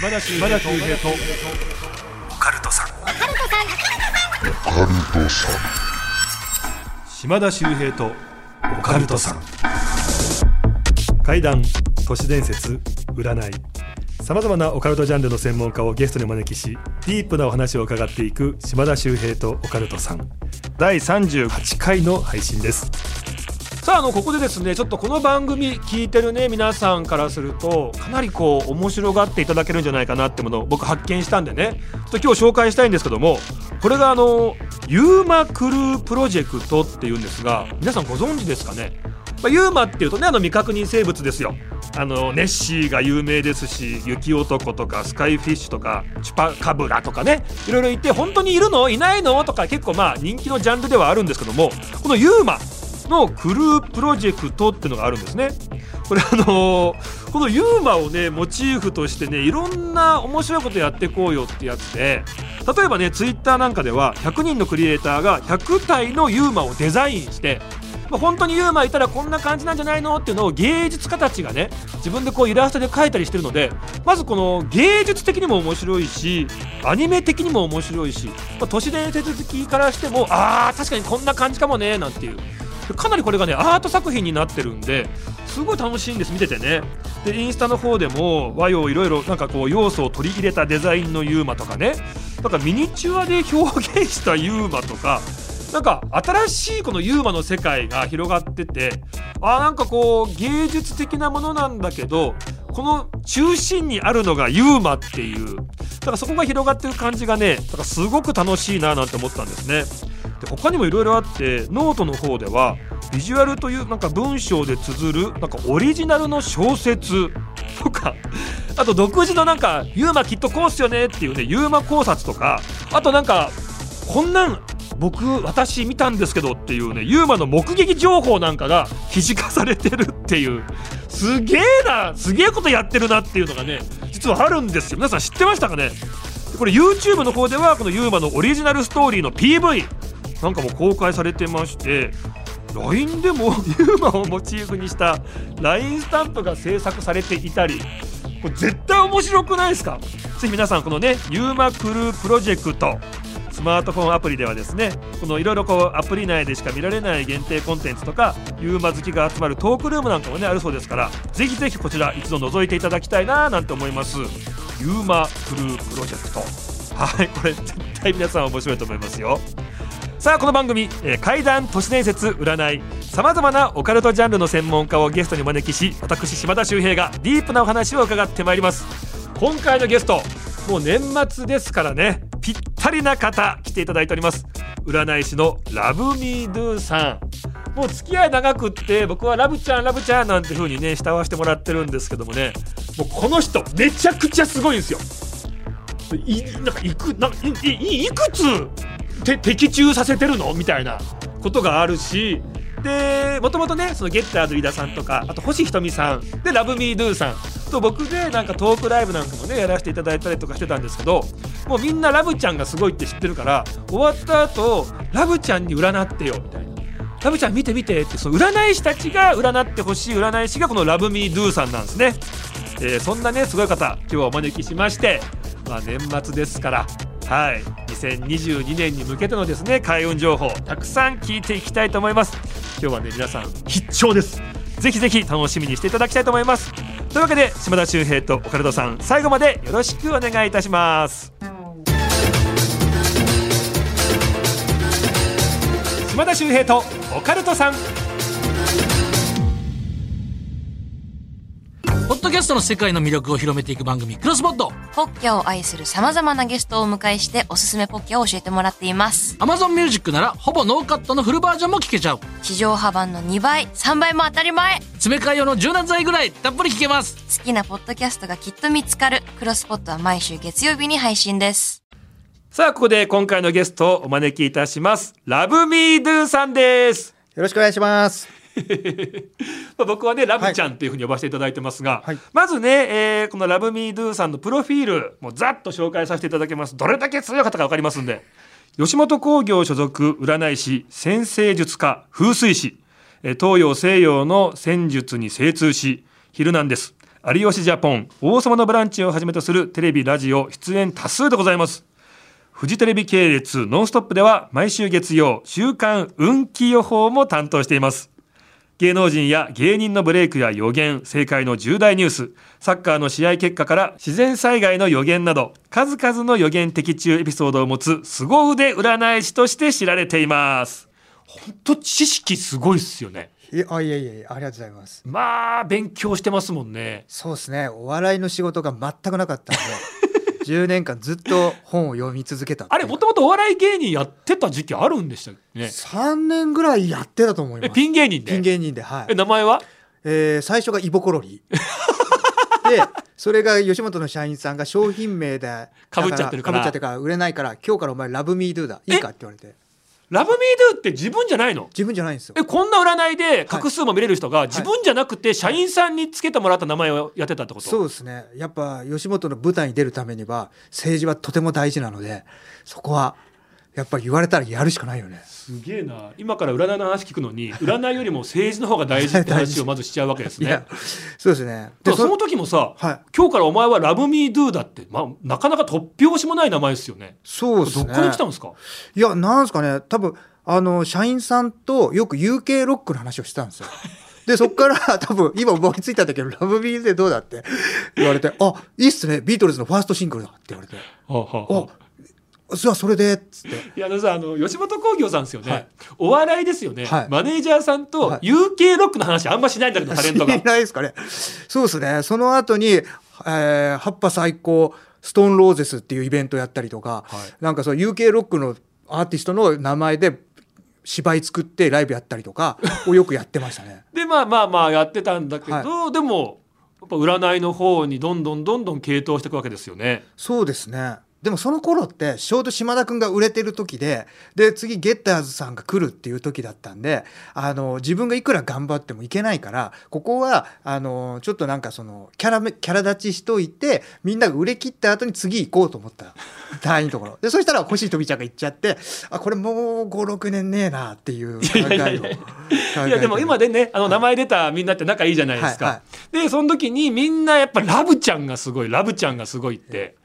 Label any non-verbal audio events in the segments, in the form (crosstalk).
島田秀平と。オカルトさん。島田秀平と。オカルトさん。怪談都市伝説占い。さまざまなオカルトジャンルの専門家をゲストにお招きしディープなお話を伺っていく島田秀平とオカルトさん。第38回の配信ですさああのここでですねちょっとこの番組聞いてるね皆さんからするとかなりこう面白がっていただけるんじゃないかなってものを僕発見したんでね。ちょっと今日紹介したいんですけどもこれがあのユーマクループロジェクトっていうんですが皆さんご存知ですかね、まあ、ユーマっていうとねあの未確認生物ですよ。あのネッシーが有名ですし雪男とかスカイフィッシュとかチュパカブラとかねいろいろいて本当にいるの？いないの？とか結構まあ人気のジャンルではあるんですけどもこのユーマのクループロジェクトってのがあるんですね。これあのー、このユーマをねモチーフとしてねいろんな面白いことやってこうよってやつで例えばねツイッターなんかでは100人のクリエイターが100体のユーマをデザインしてまあ、本当にユーマいたらこんな感じなんじゃないのっていうのを芸術家たちがね自分でこうイラストで描いたりしてるのでまずこの芸術的にも面白いしアニメ的にも面白いし、まあ、都市伝説的からしてもあー確かにこんな感じかもねなんていうかなりこれがねアート作品になってるんですごい楽しいんです。見ててね。でインスタの方でも和洋いろいろなんかこう要素を取り入れたデザインのユーマとかね。なんかミニチュアで表現したユーマとかなんか新しいこのユーマの世界が広がっててあなんかこう芸術的なものなんだけどこの中心にあるのがユーマっていうだからそこが広がってる感じがねだからすごく楽しいななんて思ったんですね。で他にもいろいろあってノートの方ではビジュアルというなんか文章で綴るなんかオリジナルの小説とかあと独自のなんかユーマきっとこうっすよねっていうねユーマ考察とかあとなんかこんなん僕私見たんですけどっていうねユーマの目撃情報なんかが記事化されてるっていうすげえなすげえことやってるなっていうのがね実はあるんですよ。皆さん知ってましたかね？これ YouTube の方ではこのユーマのオリジナルストーリーの PV なんかもう公開されてまして LINE でも (laughs) ユーマをモチーフにした LINE スタンプが制作されていたりこれ絶対面白くないですか？ぜひ皆さんこのねユーマクループロジェクトスマートフォンアプリではですねこのいろいろこうアプリ内でしか見られない限定コンテンツとかユーマ好きが集まるトークルームなんかもねあるそうですからぜひぜひこちら一度覗いていただきたいななんて思います。ユーマクループロジェクト。はいこれ絶対皆さん面白いと思いますよ。さあこの番組、えー、怪談都市伝説占いさまざまなオカルトジャンルの専門家をゲストに招きし私島田秀平がディープなお話を伺ってまいります。今回のゲストもう年末ですからねぴったりな方来ていただいております。占い師のラブミードゥさん。もう付き合い長くって僕はラブちゃんラブちゃんなんて風にね慕わしてもらってるんですけどもね。もうこの人めちゃくちゃすごいんですよ。いなんかいくないいいくつ？的中させてるの？みたいなことがあるし。でもともとねそのゲッターズ飯田さんとかあと星ひとみさん。でラブミードゥさん。と僕でなんかトークライブなんかもねやらせていただいたりとかしてたんですけどもうみんなラブちゃんがすごいって知ってるから終わった後ラブちゃんに占ってよみたいな。ラブちゃん見て見てってその占い師たちが占ってほしい占い師がこのラブミードゥさんなんですね、えー、そんなねすごい方今日はお招きしましてまあ年末ですから。はい。2022年に向けてのですね開運情報たくさん聞いていきたいと思います。今日はね皆さん必聴です。ぜひぜひ楽しみにしていただきたいと思います。というわけで島田秀平とオカルトさん最後までよろしくお願いいたします。島田秀平とオカルトさん。ポッドキャストの世界の魅力を広めていく番組クロスポット。ポッキャを愛する様々なゲストをお迎えしておすすめポッキャを教えてもらっています。Amazon Music ならほぼノーカットのフルバージョンも聞けちゃう。地上波版の2倍3倍も当たり前。詰め替え用の柔軟剤ぐらいたっぷり聞けます。好きなポッドキャストがきっと見つかる。クロスポットは毎週月曜日に配信です。さあここで今回のゲストをお招きいたします。ラブミードゥさんです。よろしくお願いします (laughs) まあ僕はねラブちゃんっていうふうに呼ばせていただいてますが、はい。まずね、えーこのラブミードゥさんのプロフィールもうざっと紹介させていただきます。どれだけ強い方か分かりますんで。吉本興業所属占い師先生術家風水師。えー東洋西洋の戦術に精通し「ヒルナンデス」有吉ジャポン王様のブランチをはじめとするテレビラジオ出演多数でございます。フジテレビ系列ノンストップでは毎週月曜週刊運気予報も担当しています芸能人や芸人のブレイクや予言政界の重大ニュースサッカーの試合結果から自然災害の予言など数々の予言的中エピソードを持つ凄腕占い師として知られています。本当知識すごいっすよね。いやあいやいやいやありがとうございます。まあ勉強してますもんね。そうですね。お笑いの仕事が全くなかったので10年間ずっと本を読み続けたあれもともとお笑い芸人やってた時期あるんでしたっけね？3年ぐらいやってたと思います。えピン芸人で？ピン芸人ではい。え名前は？えー最初がイボコロリ。(laughs) でそれが吉本の社員さんが商品名で被っちゃってるから。被っちゃってるから売れないから今日からお前ラブミードゥだ。いいかって言われてラブミードゥって自分じゃないの？自分じゃないんですよ。えこんな占いで画数も見れる人が自分じゃなくて社員さんにつけてもらった名前をやってたってこと、そうですね。やっぱ吉本の舞台に出るためには政治はとても大事なのでそこはやっぱり言われたらやるしかないよね。すげえな。今から占いの話聞くのに (laughs) 占いよりも政治の方が大事って話をまずしちゃうわけですね。そうですね。でその時もさ、はい。今日からお前はラブミードゥだって、まあ、なかなか突拍子もない名前ですよね。そうですね。どこから来たんですか？いやなんですかね。多分あの社員さんとよく UK ロックの話をしてたんですよ。(laughs) でそっから多分今思いついたんだけど「ラブビーズでどうだ?」って言われて「あいいっすね。ビートルズのファーストシングルだ」って言われて。はあはあはあ「あじゃあそれで」っつって。いやあのさあの吉本興業さんですよね、はい。お笑いですよね、はい。マネージャーさんとはい。UK ロックの話あんましないんだけどタレントが。いないですかね。そうですね。その後に、えー、葉っぱ最高ストーンローゼスっていうイベントやったりとか、はい。なんかそう UK ロックのアーティストの名前で芝居作ってライブやったりとか (laughs) をよくやってましたね。でまあまあまあやってたんだけど、はでもやっぱ占いの方にどんどんどんどん傾倒していくわけですよね。そうですねでもその頃ってちょうど島田君が売れてる時でで次ゲッターズさんが来るっていう時だったんであの自分がいくら頑張ってもいけないからここはあのちょっとなんかそのキャラめキャラ立ちしといてみんなが売れ切った後に次行こうと思った。隊員のところ。でそしたら星飛びちゃんが行っちゃってあこれもう56年ねえなっていう考えをいやでも今でねあの名前出たみんなって仲いいじゃないですか。はいはでその時にみんなやっぱラブちゃんがすごいラブちゃんがすごいって。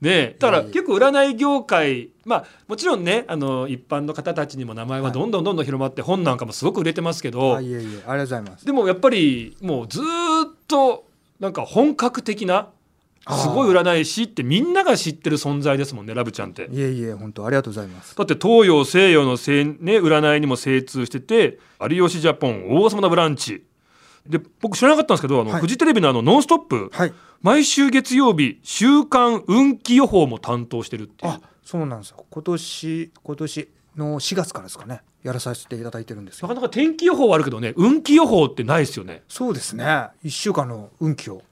ね、だから結構占い業界まあもちろんねあの一般の方たちにも名前はどんどんどんどん広まって本なんかもすごく売れてますけど、あいえいえありがとうございます。でもやっぱりもうずーっとなんか本格的なすごい占い師ってみんなが知ってる存在ですもんねラブちゃんって。いえいえ本当ありがとうございます。だって東洋西洋のせい、ね、占いにも精通してて有吉ジャポン王様のブランチで僕知らなかったんですけどあの、はい。フジテレビのあの「ノンストップ!」はい。毎週月曜日週間運気予報も担当してるっていう。あそうなんですよ。今年今年の4月からですかね。やらさせていただいてるんですよ。なかなか天気予報はあるけどね運気予報ってないですよね。そうですね。1週間の運気を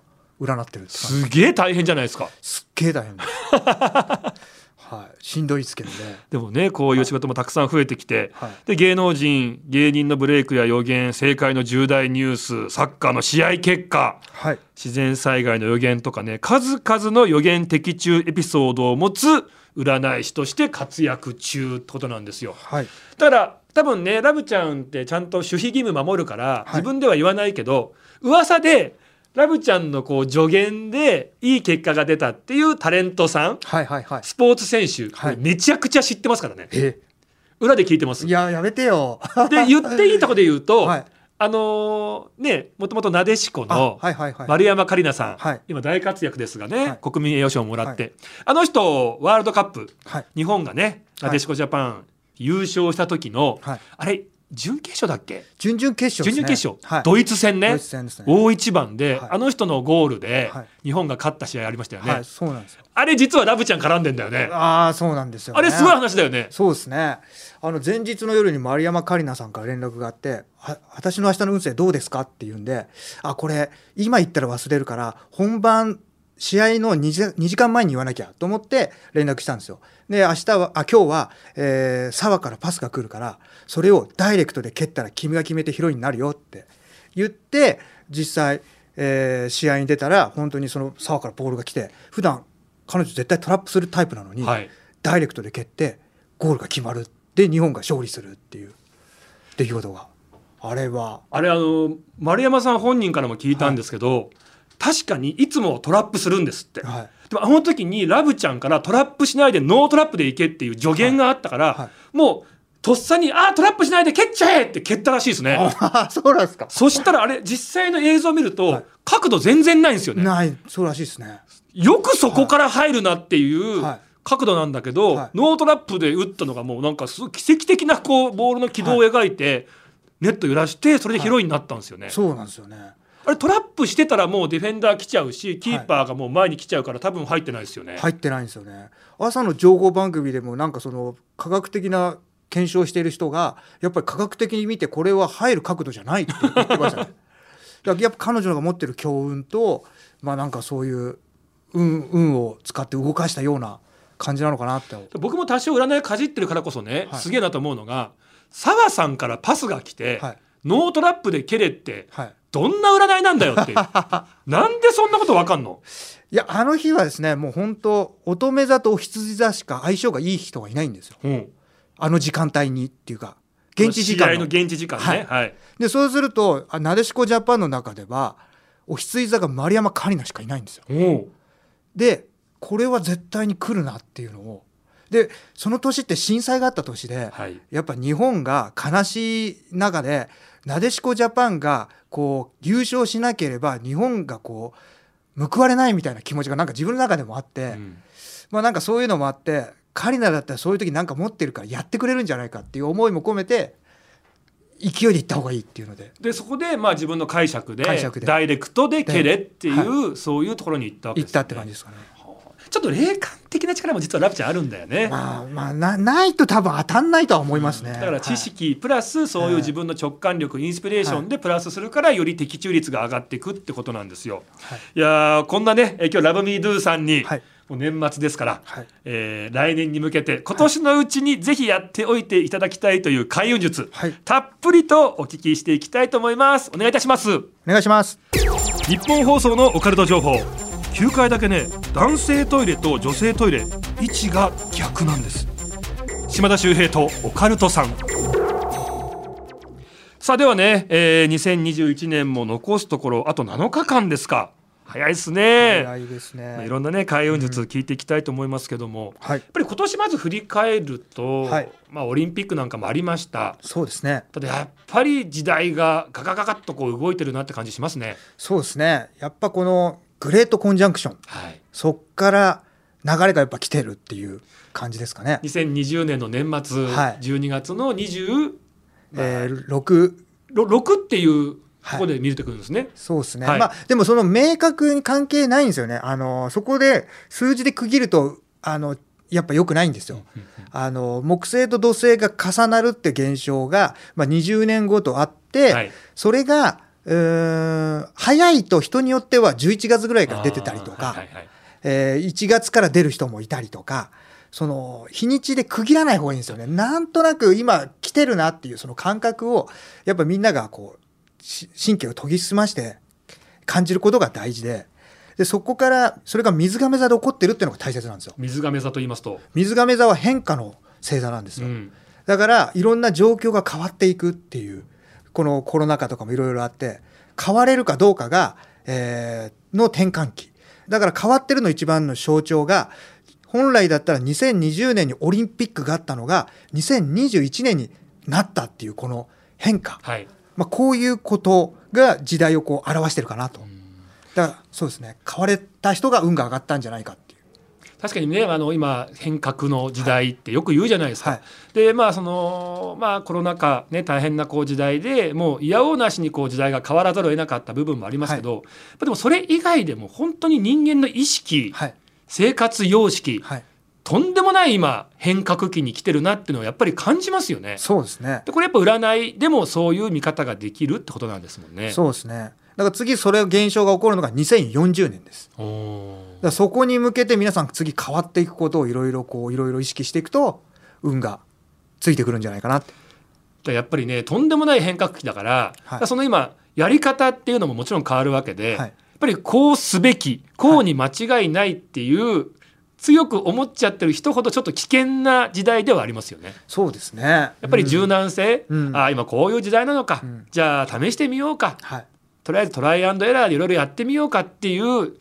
占ってるすげえ大変じゃないですか。すっげえ大変。で (laughs) すはい。しんどいですけどね。でもねこういう仕事もたくさん増えてきて、はい。で芸能人芸人のブレイクや予言政界の重大ニュースサッカーの試合結果はい。自然災害の予言とかね数々の予言的中エピソードを持つ占い師として活躍中ってことなんですよ。はい。だから多分ねラブちゃんってちゃんと守秘義務守るから、い。自分では言わないけど噂でラブちゃんのこう助言でいい結果が出たっていうタレントさんはいはいはい。スポーツ選手、はい。めちゃくちゃ知ってますからね。え？裏で聞いてます？いややめてよ。で言っていいとこで言うと、(laughs) はい。あのーねもともとなでしこあの丸山桂里奈さん、はい。今大活躍ですがね、はい。国民栄誉賞をもらって、あの人ワールドカップはい。日本がねなでしこジャパン優勝した時の、はい。あれ準決勝だっけ？準々決勝準ですね。々決勝、はい。ドイツ戦ね。ドイツ戦ですね。大一番で、はい。あの人のゴールで、はい。日本が勝った試合ありましたよね、はいそうなんですよ。あれ実はラブちゃん絡んでんだよね。ああそうなんですよね。あれすごい話だよね。そうですね。あの前日の夜に丸山桂里奈さんから連絡があって「は私の明日の運勢どうですか?」って言うんで「あこれ今言ったら忘れるから本番試合の 2, 時2時間前に言わなきゃ」と思って連絡したんですよ。で明日はあ今日は、えー、澤からパスが来るからそれをダイレクトで蹴ったら君が決めてヒロインになるよって言って実際、えー試合に出たら本当にその澤からボールが来て普段彼女絶対トラップするタイプなのに、はい。ダイレクトで蹴ってゴールが決まるで日本が勝利するっていう出来事が。あれは。あれあの丸山さん本人からも聞いたんですけど、確かにいつもトラップするんですって、はい。でもあの時にラブちゃんからトラップしないでノートラップでいけっていう助言があったから、はい。はもうとっさに「あートラップしないで蹴っちゃえ!」って蹴ったらしいですね。あそうなんですか。そしたらあれ実際の映像を見ると、はい。角度全然ないんですよね。ないそうらしいですね。よくそこから入るなっていうはい。角度なんだけど、はい。ノートラップで打ったのがもうなんかすごい奇跡的なこうボールの軌道を描いて、ネット揺らしてそれでヒロインになったんですよね、そうなんですよねあれトラップしてたらもうディフェンダー来ちゃうしキーパーがもう前に来ちゃうから多分入ってないですよね、入ってないんですよね。朝の情報番組でもなんかその科学的な検証している人がやっぱり科学的に見てこれは入る角度じゃないって言ってましたね。(laughs) だからやっぱ彼女が持ってる強運とまあなんかそういう運運を使って動かしたような感じなのかなって。僕も多少占いかじってるからこそね、はい。すげえなと思うのが澤さんからパスが来て、はい。ノートラップで蹴れってはいどんな占いなんだよって (laughs) なんでそんなことわかんの？いやあの日はですねもう本当乙女座とお羊座しか相性がいい人がいないんですよ。うん。あの時間帯にっていうか現地時間の。現地時間ね、はい。でそうするとあなでしこジャパンの中ではお羊座が丸山桂里奈しかいないんですよ。おう。でこれは絶対に来るなっていうのを。でその年って震災があった年で、はい。やっぱ日本が悲しい中でなでしこジャパンがこう優勝しなければ日本がこう報われないみたいな気持ちがなんか自分の中でもあって、うん。まあなんかそういうのもあってカリナだったらそういう時なんか持ってるからやってくれるんじゃないかっていう思いも込めて勢いで行った方がいいっていうので。でそこでまあ自分の解釈で解釈で。ダイレクトで蹴れっていう、はそういうところに行ったわけです、ね、行ったって感じですかね。ちょっと霊感的な力も実はラブちゃんあるんだよね、まあまあなないと多分当たんないとは思いますね。だから知識プラスそういう自分の直感力インスピレーションでプラスするからより的中率が上がっていくってことなんですよ。はい。いやーこんなねえ今日ラブミードゥさんに、はい。もう年末ですから、はい。えー来年に向けて今年のうちにぜひやっておいていただきたいという開運術、はい。たっぷりとお聞きしていきたいと思います。お願いいたします。お願いします。日本放送のオカルト情報9階だけね男性トイレと女性トイレ位置が逆なんです。島田秀平とオカルトさん。さあではね、えー、2021年も残すところあと7日間ですか。早いですね。早いですまあね。いろんなね開運術聞いていきたいと思いますけども、はい。やっぱり今年まず振り返ると、はい。まあ、オリンピックなんかもありました。そうですね。ただやっぱり時代がガガガガッとこう動いてるなって感じしますね。そうですね。やっぱこのグレートコンジャンクションはい。そっから流れがやっぱ来てるっていう感じですかね。2020年の年末、はい。12月の26、えー、6っていうところで見るとくるんですね。そうですね、はい。まあでもその明確に関係ないんですよね。あのそこで数字で区切るとあのやっぱ良くないんですよ。あの木星と土星が重なるって現象が、まあ、20年後とあって、はい。それがうーん早いと人によっては11月ぐらいから出てたりとか、はいはいはいえー1月から出る人もいたりとかその日にちで区切らない方がいいんですよね。なんとなく今来てるなっていうその感覚をやっぱみんながこうし神経を研ぎ澄まして感じることが大事ででそこからそれが水亀座で起こってるっていうのが大切なんですよ。水亀座と言いますと、水亀座は変化の星座なんですよ、うん。だからいろんな状況が変わっていくっていうこのコロナ禍とかもいろいろあって変われるかどうかが、えーの転換期。だから変わってるの一番の象徴が本来だったら2020年にオリンピックがあったのが2021年になったっていうこの変化、はい、まあ、こういうことが時代をこう表してるかなと。だからそうですね。変われた人が運が上がったんじゃないか確かにねあの今変革の時代ってよく言うじゃないですか。はい。でまあそのまあコロナ禍ね大変なこう時代でもういやおうなしにこう時代が変わらざるを得なかった部分もありますけど、やっぱでもそれ以外でも本当に人間の意識、はい。生活様式、はい。とんでもない今変革期に来てるなっていうのはやっぱり感じますよね。そうですね。でこれやっぱ占いでもそういう見方ができるってことなんですもんね。そうですね。だから次それ現象が起こるのが2040年です。おーだそこに向けて皆さん次変わっていくことをいろいろこういろいろ意識していくと運がついてくるんじゃないかな。ってやっぱりねとんでもない変革期だから,、はい。その今やり方っていうのももちろん変わるわけで、はい。やっぱりこうすべきこうに間違いないっていう、強く思っちゃってる人ほどちょっと危険な時代ではありますよね。そうですね。やっぱり柔軟性、うん。ああ今こういう時代なのか、うん。じゃあ試してみようか。とりあえずトライアンドエラーでいろいろやってみようかっていう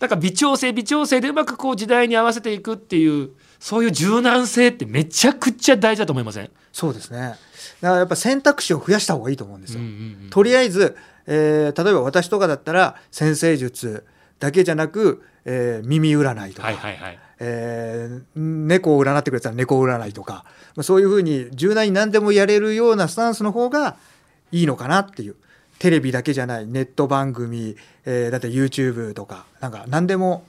なんか微調整微調整でうまくこう時代に合わせていくっていうそういう柔軟性ってめちゃくちゃ大事だと思いません？そうですね。だからやっぱ選択肢を増やした方がいいと思うんですよ、うんうんうん。とりあえず、えー例えば私とかだったら先生術だけじゃなく、えー耳占いとか、はいはいはい。えー猫を占ってくれたら猫占いとか、まあ、そういうふうに柔軟に何でもやれるようなスタンスの方がいいのかなっていうテレビだけじゃないネット番組、えーだって YouTube とかなんか何でも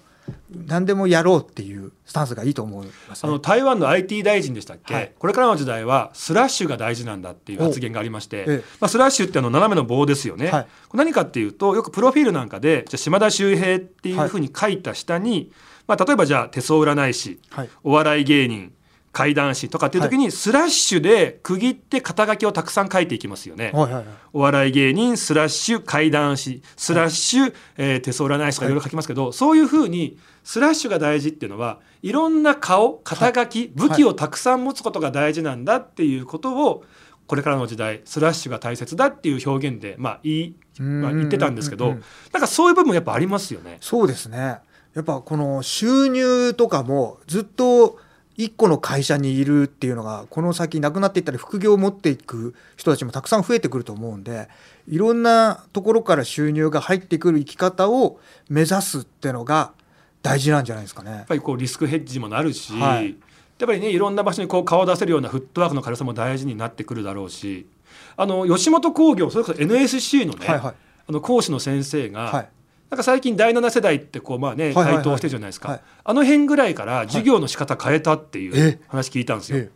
何でもやろうっていうスタンスがいいと思います、ね、あの台湾の IT 大臣でしたっけ、はい。これからの時代はスラッシュが大事なんだっていう発言がありまして、ええ。まあ、スラッシュってあの斜めの棒ですよね、はい。何かっていうとよくプロフィールなんかでじゃあ島田秀平っていうふうに書いた下に、まあ、例えばじゃあ手相占い師はい。お笑い芸人怪談師とかっていう時にスラッシュで区切って肩書きをたくさん書いていきますよね。はいはいはい。お笑い芸人スラッシュ怪談師スラッシュ、えー手相占い師とかいろいろ書きますけど、そういうふうにスラッシュが大事っていうのはいろんな顔肩書き、武器をたくさん持つことが大事なんだっていうことをこれからの時代スラッシュが大切だっていう表現で、まあ言いまあ、言ってたんですけど、うんうんうん。なんかそういう部分もやっぱありますよね。そうですね。やっぱこの収入とかもずっと一個の会社にいるっていうのがこの先なくなっていったり副業を持っていく人たちもたくさん増えてくると思うんでいろんなところから収入が入ってくる生き方を目指すっていうのが大事なんじゃないですかね。やっ。ぱりこうリスクヘッジもなるし、はい。やっぱりねいろんな場所にこう顔を出せるようなフットワークの軽さも大事になってくるだろうしあの吉本興業それこそ NSC のね、はいはい。あの講師の先生が、はいなんか最近第7世代ってこうまあね台頭してるじゃないですか、はい。あの辺ぐらいから授業の仕方変えたっていえ？う話聞いたんですよ。え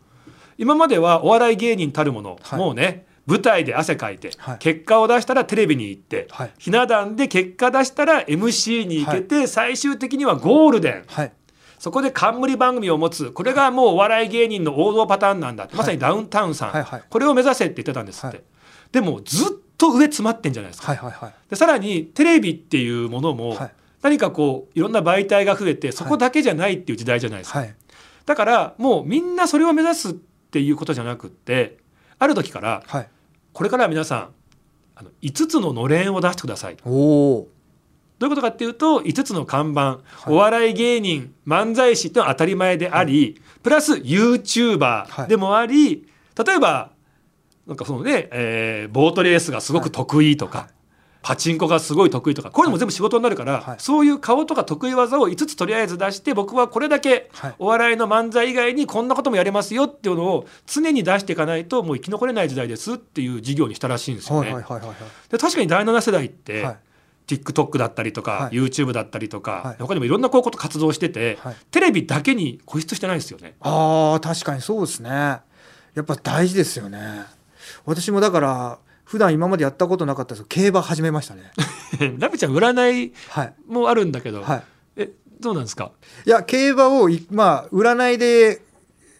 今まではお笑い芸人たるもの、はい。もうね舞台で汗かいて、はい。結果を出したらテレビに行って、はい。ひな壇で結果出したら MC に行けて、最終的にはゴールデン。はい。そこで冠番組を持つ。これがもうお笑い芸人の王道パターンなんだまさにダウンタウンさん、これを目指せって言ってたんですって、はい。でもずっと上詰まってんじゃないですか、はいはいはい。でさらにテレビっていうものも、はい。何かこういろんな媒体が増えてそこだけじゃないっていう時代じゃないですか、はい。だからもうみんなそれを目指すっていうことじゃなくってある時からはい。これからは皆さんあの5つののれんを出してください。おおどういうことかっていうと5つの看板、お笑い芸人漫才師ってのは当たり前であり、プラス YouTuber でもあり、例えばなんかそのね、えーボートレースがすごく得意とか、はい。パチンコがすごい得意とかこういうのも全部仕事になるから、はい。そういう顔とか得意技を5つとりあえず出して僕はこれだけはい。お笑いの漫才以外にこんなこともやれますよっていうのを常に出していかないともう生き残れない時代ですっていう事業にしたらしいんですよね。で確かに第7世代って、はい。TikTok だったりとか、はい。YouTube だったりとか、はい。他にもいろんなこういうこと活動してて、はい。テレビだけに固執してないですよね。ああ確かにそうですね。やっぱ大事ですよね私もだから普段今までやったことなかったです。競馬始めましたね。(laughs) ラビちゃん占いはい。もあるんだけど、はい。えどうなんですか？いや競馬をいまあ占いで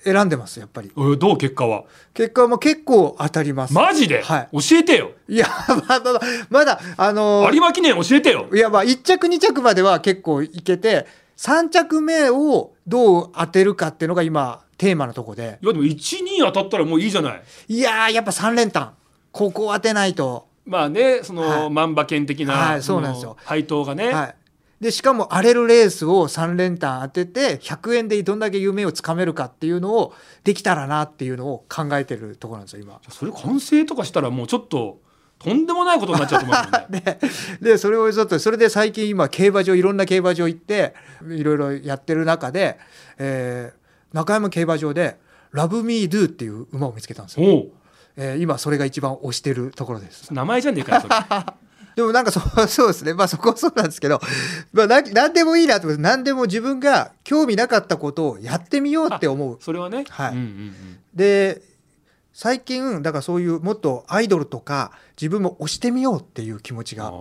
選んでますやっぱり。えどう結果は？結果も結構当たります。マジで、はい。教えてよ。いや (laughs) まだまだあの有馬記念教えてよ。いやまあ1着2着までは結構いけて3着目をどう当てるかっていうのが今テーマのとこで。いやでも12当たったらもういいじゃない。いやーやっぱ3連単。ここ当てないと。まあねその、はい。万馬券的な、はいそうなんですよ。の配当がね、はい、でしかも荒れるレースを3連単当てて100円でどんだけ夢をつかめるかっていうのをできたらなっていうのを考えてるところなんですよ今。それ完成とかしたらもうちょっととんでもないことになっちゃうと思うよね。(laughs) ででそれをちょっとそれで最近今競馬場いろんな競馬場行っていろいろやってる中で、えー中山競馬場で「ラブミードゥっていう馬を見つけたんですよ、えー今それが一番推してるところです。名前じゃねえかよそれ。(laughs) でもなんかそ (laughs) そうですね。まあそこはそうなんですけど、まあ、な何でもいいなと思って何でも自分が興味なかったことをやってみようって思う。それはね、はい。うんうんうん。で最近だからそういうもっとアイドルとか自分も推してみようっていう気持ちが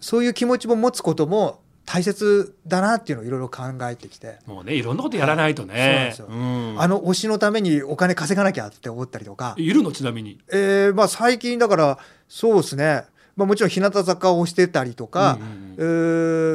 そういう気持ちも持つことも大切だなっていうのをいろいろ考えてきて、もうねいろんなことやらないとね、そうなんですよ。うん。あの推しのためにお金稼がなきゃって思ったりとか、いるのちなみに。えーまあ、最近だからそうですね、まあ、もちろん日向坂を推してたりとか、うんうん。え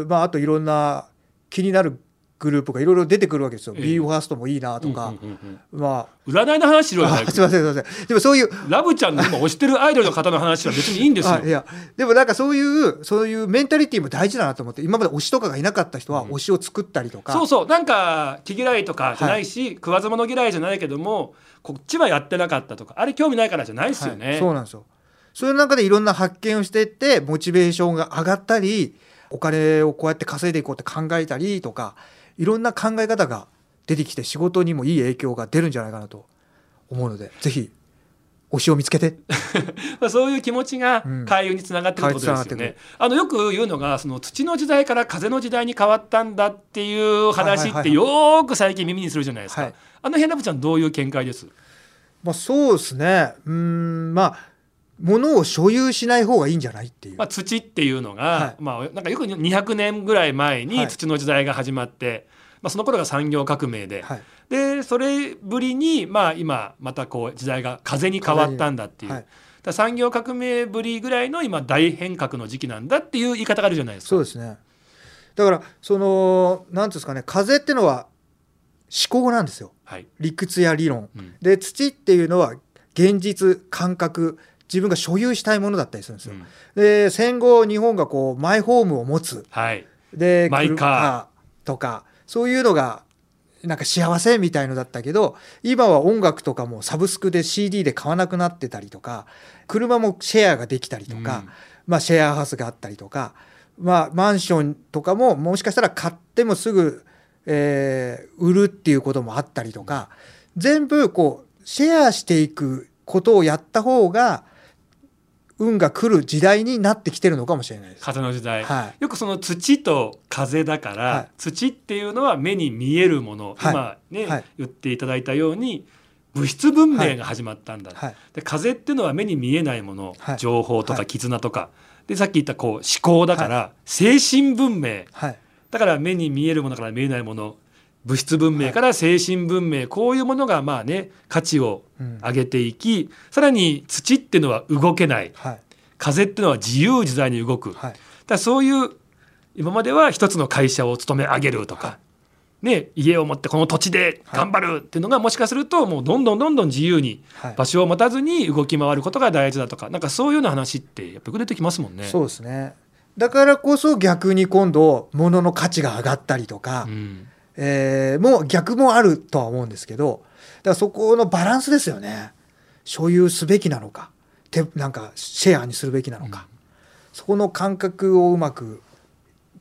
ーまあ、あといろんな気になるグループがいろいろ出てくるわけですよ。ええ。b ファーストもいいなとか、うんうんうんま占いの話しろよすいませんすいません。でもそういう。ラブちゃんの今推してるアイドルの方の話は別にいいんですよ。あいや。でもなんかそういうそういうメンタリティーも大事だなと思って今まで推しとかがいなかった人は推しを作ったりとか、そうそう。なんか気嫌いとかじゃないし、食わず者嫌いじゃないけどもこっちはやってなかったとか。あれ興味ないからじゃないですよね、はい。そうなんですよ。そういう中でいろんな発見をしていってモチベーションが上がったりお金をこうやって稼いでいこうって考えたりとかいろんな考え方が出てきて仕事にもいい影響が出るんじゃないかなと思うのでぜひ推しを見つけて。まあ、そういう気持ちがうん。開運につながってくることですよ開運につながね。あのよく言うのがその土の時代から風の時代に変わったんだっていう話ってよーく最近耳にするじゃないですか。はい。あの辺ラブちゃんどういう見解です？まあそうですね。うーん。まあ物を所有しない方がいいんじゃないっていう、まあ、土っていうのが、はい。まあ、なんかよく200年ぐらい前にはい。土の時代が始まって、まあ、その頃が産業革命で、はい。でそれぶりに、まあ、今またこう時代が風に変わったんだっていう、産業革命ぶりぐらいの今大変革の時期なんだっていう言い方があるじゃないですか。そうですね。だからその何ていうんですかね風ってのは思考なんですよ。はい。理屈や理論。うん。で土っていうのは現実感覚自分が所有したいものだったりするんですよ、うん。で戦後日本がこうマイホームを持つ。はい。でマイカー。車とかそういうのがなんか幸せみたいのだったけど今は音楽とかもサブスクで CD で買わなくなってたりとか車もシェアができたりとか、うん。まあ、シェアハウスがあったりとか、まあ、マンションとかももしかしたら買ってもすぐ、えー売るっていうこともあったりとか全部こうシェアしていくことをやった方が運が来る時代になってきてるのかもしれないです。風の時代、はい。よくその土と風だから、はい。土っていうのは目に見えるもの、はい。今ね、はい。言っていただいたように物質文明が始まったんだ、はい。で風っていうのは目に見えないもの、はい。情報とかはい。絆とか、でさっき言ったこう思考だから、精神文明。はい。だから目に見えるものから見えないもの物質文明から精神文明、こういうものがまあね価値をうん。上げていき、さらに土っていうのは動けない。はい。風っていうのは自由自在に動く、はい。だそういう今までは一つの会社を勤め上げるとか、ね、家を持ってこの土地で頑張るっていうのがもしかするともうどんどんどんどん自由にはい。場所を持たずに動き回ることが大事だとかなんかそういうような話ってやっぱ出てきますもんね。そうですね。だからこそ逆に今度物の価値が上がったりとか、うんえーもう逆もあるとは思うんですけどだからそこのバランスですよね。所有すべきなのかてなんかシェアにするべきなのか、そこの感覚をうまく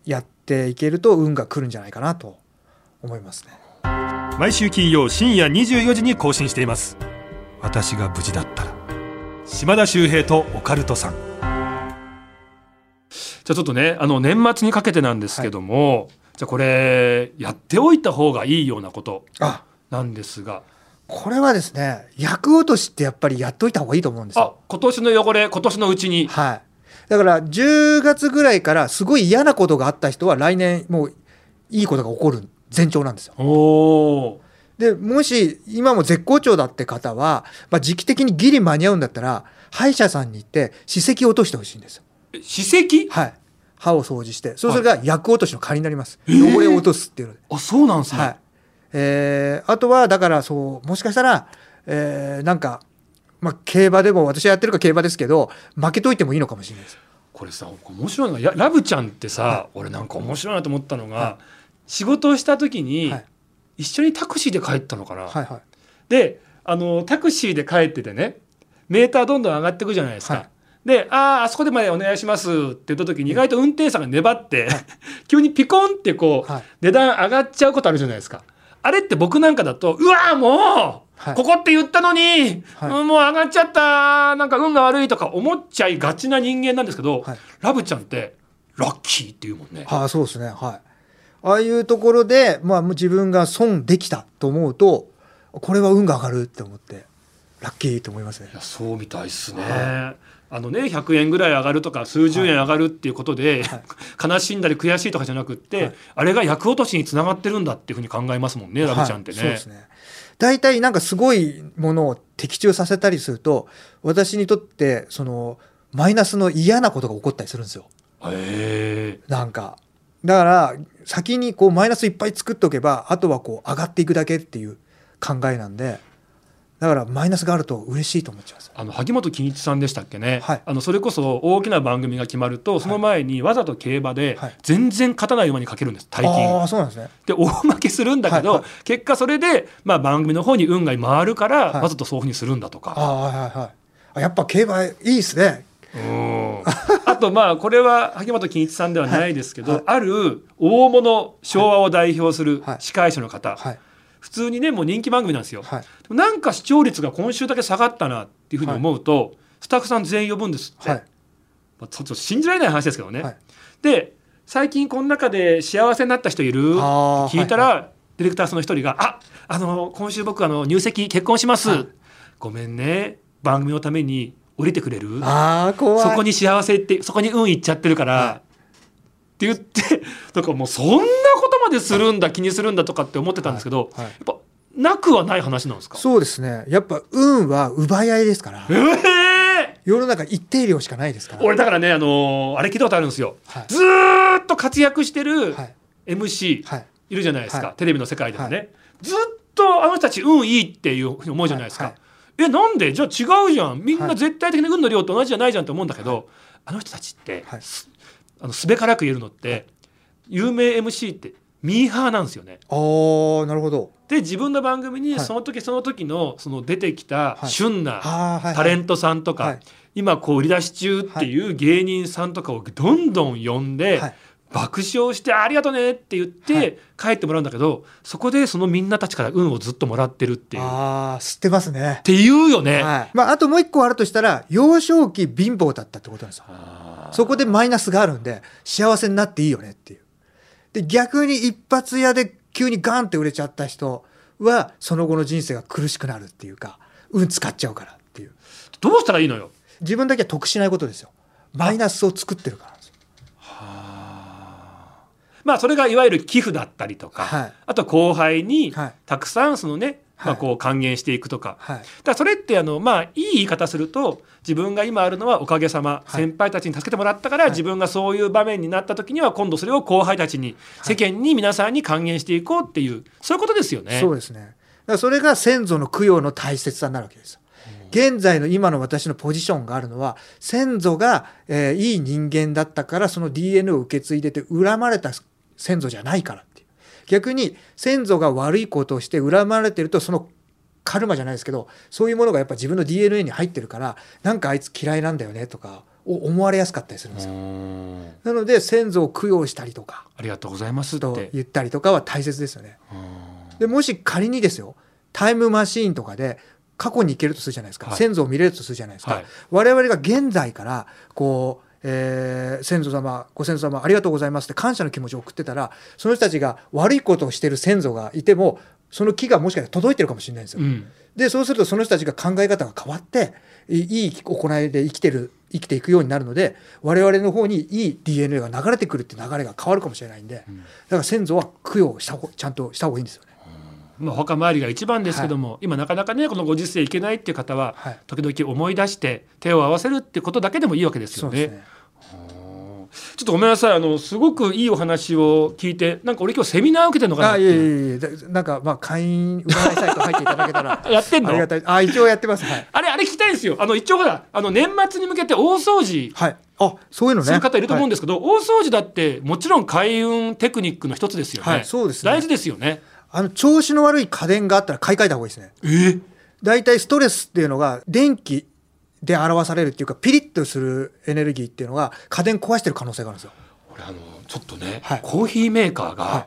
やっていけると運が来るんじゃないかなと思いますね。毎週金曜深夜24時に更新しています。私が無事だったら。島田秀平とオカルトさん。じゃあちょっとねあの年末にかけてなんですけども、じゃあこれやっておいた方がいいようなことあなんですがこれはですね厄落としってやっぱりやっといた方がいいと思うんですあよ。今年の汚れ今年のうちにはい。だから10月ぐらいからすごい嫌なことがあった人は来年もういいことが起こる前兆なんですよ。おおでもし今も絶好調だって方は、まあ、時期的にギリ間に合うんだったら歯医者さんに行って歯石を落としてほしいんですよ。ー歯石？はい。歯を掃除してそうするが厄落としの代わりになります。えー汚れを落とすっていうので。あそうなんですね、はい。えーあとはだからそうもしかしたら、えーなんか、まあ、競馬でも私はやってるから競馬ですけど負けといてもいいのかもしれないです。これさ面白いのがやラブちゃんってさ、俺なんか面白いなと思ったのが、仕事をした時に、はい一緒にタクシーで帰ったのかな、はいはい。であのタクシーで帰っててねメーターどんどん上がっていくじゃないですか。はいで「あああそこでまでお願いします」って言った時に意外と運転手さんが粘って、(laughs) 急にピコンってこう、はい値段上がっちゃうことあるじゃないですか。あれって僕なんかだと「うわーもう、はいここって言ったのに、はいうんもう上がっちゃったなんか運が悪い」とか思っちゃいがちな人間なんですけど、はいラブちゃんってラッキーっていうもんね。はあ、そうですね。はい。ああいうところで、まあ、もう自分が損できたと思うと、これは運が上がるって思って、ラッキーと思いますねそうみたいですね。はあのね100円ぐらい上がるとか数十円上がるっていうことで、はい (laughs) 悲しんだり悔しいとかじゃなくって、はいあれが厄落としにつながってるんだっていうふうに考えますもんねラブちゃんってね。はいそうですね。大体なんかすごいものを的中させたりすると、私にとって、その、マイナスの嫌なことが起こったりするんですよ。へえなんか、だから先にこうマイナスいっぱい作っておけばあとはこう上がっていくだけっていう考えなんでだからマイナスがあると嬉しいと思っちゃいます。あの萩本欽一さんでしたっけね、はい。あのそれこそ大きな番組が決まるとその前にわざと競馬ではい。全然勝たない馬にかけるんです大金。ああそうなんですね。で大負けするんだけど、はいはい。結果それで、まあ、番組の方に運が回るから、はい。わざとそういうふうにするんだとか。ああはいはいはい。あやっぱ競馬いいですね。うん。(laughs) あとまあこれは萩本欽一さんではないですけど、はい。ある大物昭和を代表するはい。司会者の方、はい普通にねもう人気番組なんですよ、はい。なんか視聴率が今週だけ下がったなっていうふうに思うと、スタッフさん全員呼ぶんですって、はい。まあちょっと信じられない話ですけどね、はい。で最近この中で幸せになった人いる？聞いたら、はいディレクターその一人が「ああの今週僕あの入籍結婚します、はい。ごめんね。番組のために降りてくれる?」ああ怖い。そこに幸せってそこに運いっちゃってるから、はいって言って (laughs) だからもうそんなことまでするんだ気にするんだとかって思ってたんですけど、はいはい。やっぱなくはない話なんですか？そうですね。やっぱ運は奪い合いですから。ええ世の中一定量しかないですから。俺だからね、あのーあれ聞いたことあるんですよ、はい。ずーっと活躍してるはい。MC はい。いるじゃないですか、はい。テレビの世界でもね、はずっとあの人たち運いいっていうふうに思うじゃないですか、はい。えなんで？じゃあ違うじゃん。みんはない。絶対的に運の量と同じじゃないじゃんって思うんだけど、あの人たちって、はい。すあのすべからく言えるのって、有名 MC ってミーハーなんですよね。ああなるほど。で自分の番組にはい。その時その時のその出てきたはい。旬なあーはい。タレントさんとか、はい。今こう売り出し中っていう芸人さんとかをどんどん呼んで、はい爆笑して「ありがとね」って言っはて帰ってもらうんだけどそこでそのみんなたちから運をずっともらってるっていう。っああ知ってますね。ていうよね。はい。まあ、あともう一個あるとしたら幼少期貧乏だったってことなんですよ。そこでマイナスがあるんで幸せになっていいよねっていう。で逆に一発屋で急にガンって売れちゃった人はその後の人生が苦しくなるっていうか運使っちゃうからっていう。どうしたらいいのよ。自分だけは得しないことですよ。マイナスを作ってるからまあそれがいわゆる寄付だったりとか、はい。あと後輩にはい。たくさんそのね、まあ、はいこう還元していくとか、はい。だそれってあのまあいい言い方すると自分が今あるのはおかげさま、はい。先輩たちに助けてもらったから、はい。自分がそういう場面になった時には今度それを後輩たちに、世間に皆さんに還元していこうっていうそういうことですよね。そうですね。だからそれが先祖の供養の大切さになるわけですよ。現在の今の私のポジションがあるのは先祖が、えーいい人間だったからその DNA を受け継いでて恨まれた先祖じゃないからっていう。逆に先祖が悪いことをして恨まれてるとそのカルマじゃないですけどそういうものがやっぱ自分の DNA に入ってるからなんかあいつ嫌いなんだよねとかを思われやすかったりするんですよ。うん。なので先祖を供養したりとかありがとうございますっとて。言ったりとかは大切ですよね。うん。でもし仮にですよタイムマシーンとかで過去に行けるとするじゃないですか、はい。先祖を見れるとするじゃないですか、はい。我々が現在からこう、えー先祖様ご先祖様ありがとうございますって感謝の気持ちを送ってたらその人たちが悪いことをしてる先祖がいてもその木がもしかしたら届いてるかもしれないんですよ。うんでそうするとその人たちが考え方が変わっていいい行いで生きてる生きていくようになるので我々の方にいい DNA が流れてくるって流れが変わるかもしれないんで、だから先祖は供養した方ちゃんとした方がいいんですよね。まあ、お墓参りが一番ですけども、今なかなかねこのご時世行けないっていう方は、はい。時々思い出して手を合わせるってことだけでもいいわけですよね。ちょっとごめんなさい。あのすごくいいお話を聞いてなんか俺今日セミナー受けてるのかなってあいえいえなんかまあ会員占いサイト入っていただけたら。(laughs) やってんの？ありがたい。あ一応やってます。はい。あれあれ聞きたいんですよ。あの一応ほらあの年末に向けて大掃除。はい。あそういうのね。する方いると思うんでですけど、大掃除だってもちろん開運テクニックの一つですよね、はいそうですね。大事ですよねあの調子の悪い家電があったら買い替えた方がいいですね。え大体ストレスっていうのが電気で表されるっていうかピリッとするエネルギーっていうのが家電壊してる可能性があるんですよ。俺あのちょっとね、はい。コーヒーメーカーが、は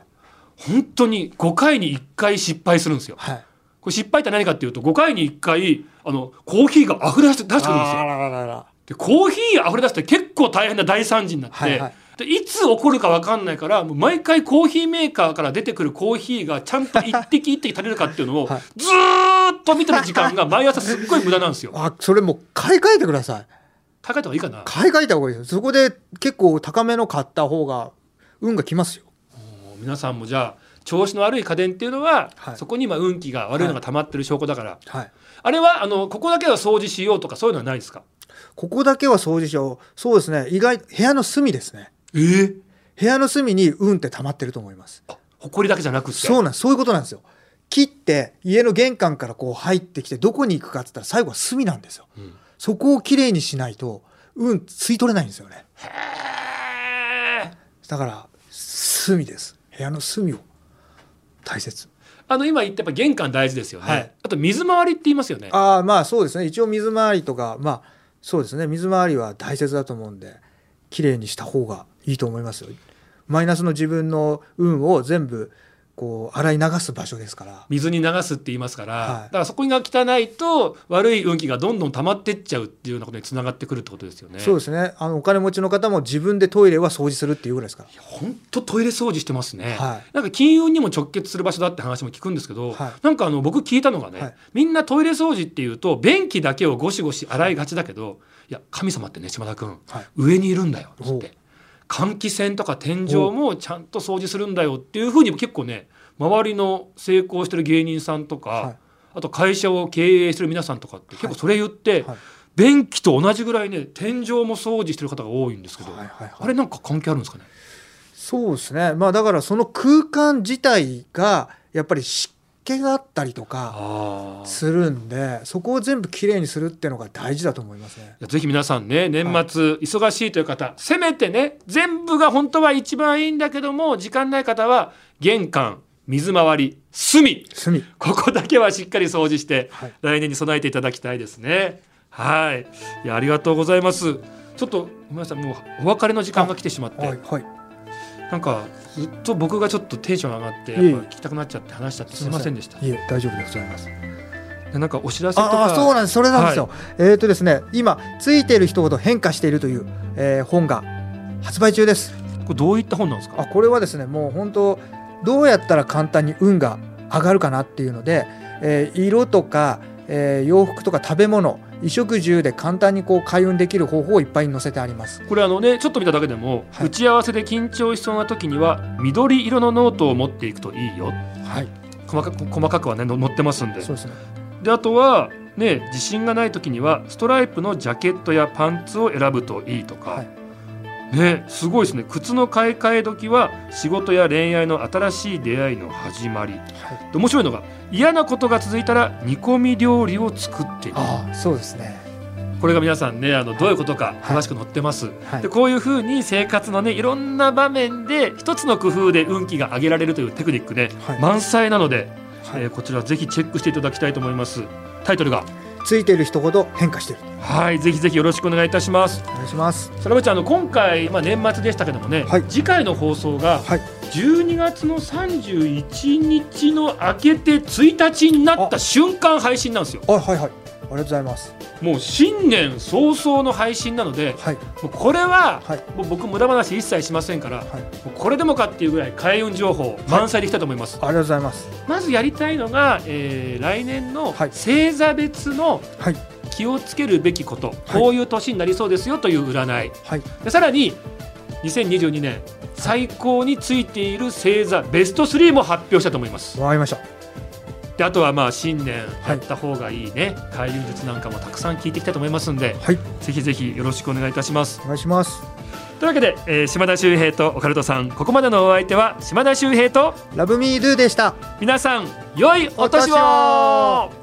本当に5回に1回失敗するんですよ。はい。これ失敗って何かっていうと5回に1回あのコーヒーが溢れ出して出してくるんですよ。ららららでコーヒー溢れ出すって結構大変な大惨事になって、はいはいでいつ起こるか分かんないからもう毎回コーヒーメーカーから出てくるコーヒーがちゃんと (laughs) 一滴一滴足りるかっていうのをはい。ずーっと見てる時間が毎朝すっごい無駄なんですよ。あそれもう買い替えてください。考えた方がいいかな？買い替えた方がいいです。よそこで結構高めの買った方が運がきますよ。皆さんもじゃあ調子の悪い家電っていうのは、はい。そこに今運気が悪いのが溜まってる証拠だから、はい。あれはあのここだけは掃除しようとかそういうのはないですか？ここだけは掃除しよう。そうですね。意外部屋の隅ですねえー、部屋の隅に運って溜まってると思います。埃だけじゃなくそうなんそういうことなんですよ。切って家の玄関からこう入ってきてどこに行くかっつったら最後は隅なんですよ、ん。そこをきれいにしないと運吸い取れないんですよね。だから隅です。部屋の隅を大切。あの今言ったやっぱ玄関大事ですよね、はい。あと水回りって言いますよね。ああまあそうですね。一応水回りとかまあそうですね。水回りは大切だと思うんできれいにした方がいいと思いますよ。マイナスの自分の運を全部こう洗い流す場所ですから。水に流すって言いますから、はい。だからそこが汚いと悪い運気がどんどん溜まってっちゃうっていうようなことにつながってくるってことですよね。そうですね。あのお金持ちの方も自分でトイレは掃除するっていうぐらいですから。本当トイレ掃除してますね、はい。なんか金運にも直結する場所だって話も聞くんですけど、はい。なんかあの僕聞いたのがね、はい。みんなトイレ掃除っていうと便器だけをゴシゴシ洗いがちだけどいや神様ってね島田君、はい。上にいるんだよっつって換気扇とか天井もちゃんと掃除するんだよっていうふうに結構ね周りの成功してる芸人さんとか、はい。あと会社を経営してる皆さんとかって結構それ言って、はい。便器と同じぐらいね天井も掃除してる方が多いんですけど、はいはいはいあれなんか関係あるんですかね？そうですね。まあだからその空間自体がやっぱり湿気があったりとかするんでそこを全部きれいにするっていうのが大事だと思いますね。ぜひ皆さんね年末忙しいという方、せめてね全部が本当は一番いいんだけども時間ない方は玄関水回り隅。隅。ここだけはしっかり掃除して、はい。来年に備えていただきたいですね。はい。いやありがとうございます。ちょっとごめんなさいもうお別れの時間が来てしまって、はいはい。なんかずっと僕がちょっとテンション上がって聞きたくなっちゃって話しちゃってすいません。でした。いえ大丈夫でございます。でなんかお知らせとか。そうなんです。それなんですよ、えっ、とですね今ついている一言変化しているという、えー本が発売中です。これどういった本なんですか？あこれはですねもう本当どうやったら簡単に運が上がるかなっていうので、えー色とか、えー洋服とか食べ物衣食住で簡単にこう開運できる方法をいっぱいに載せてあります。これあのねちょっと見ただけでも、はい。打ち合わせで緊張しそうな時には緑色のノートを持っていくといいよ。はい。細かく細かくはねの載ってますんで。そうですね。であとはね自信がない時にはストライプのジャケットやパンツを選ぶといいとか、はいねすごいですね。靴の買い替え時は仕事や恋愛の新しい出会いの始まり。はい。で面白いのが嫌なことが続いたら煮込み料理を作っている。ああそうですね。これが皆さんねあのどういうことか詳しく載ってます、はい。でこういうふうに生活のねいろんな場面で一つの工夫で運気が上げられるというテクニックね、はい。満載なので、はい。えーこちらぜひチェックしていただきたいと思います。タイトルがついている一言変化しているはいぜひぜひよろしくお願いいたします。お願いします。そらぶちゃんあの今回、まあ、年末でしたけどもね、はい。次回の放送がはい。12月の31日の明けて1日になった瞬間配信なんですよ。あはいはい。ありがとうございます。もう新年早々の配信なのではい。もうこれは、はい。もう僕無駄話一切しませんから、はい。もうこれでもかっていうぐらい開運情報満載でいきたいと思います、ありがとうございます。まずやりたいのが、えー来年のはい。星座別のはい気をつけるべきこと、はい。こういう年になりそうですよという占い。はい。でさらに2022年最高についている星座ベスト3も発表したいと思います。わかりました。であとはまあ新年やった方がいいね、開運術なんかもたくさん聞いていきたいと思いますんではい。ぜひぜひよろしくお願いいたします。お願いします。というわけで、えー島田秀平とオカルトさんここまでのお相手は島田秀平とラブミードゥでした。皆さん良いお年を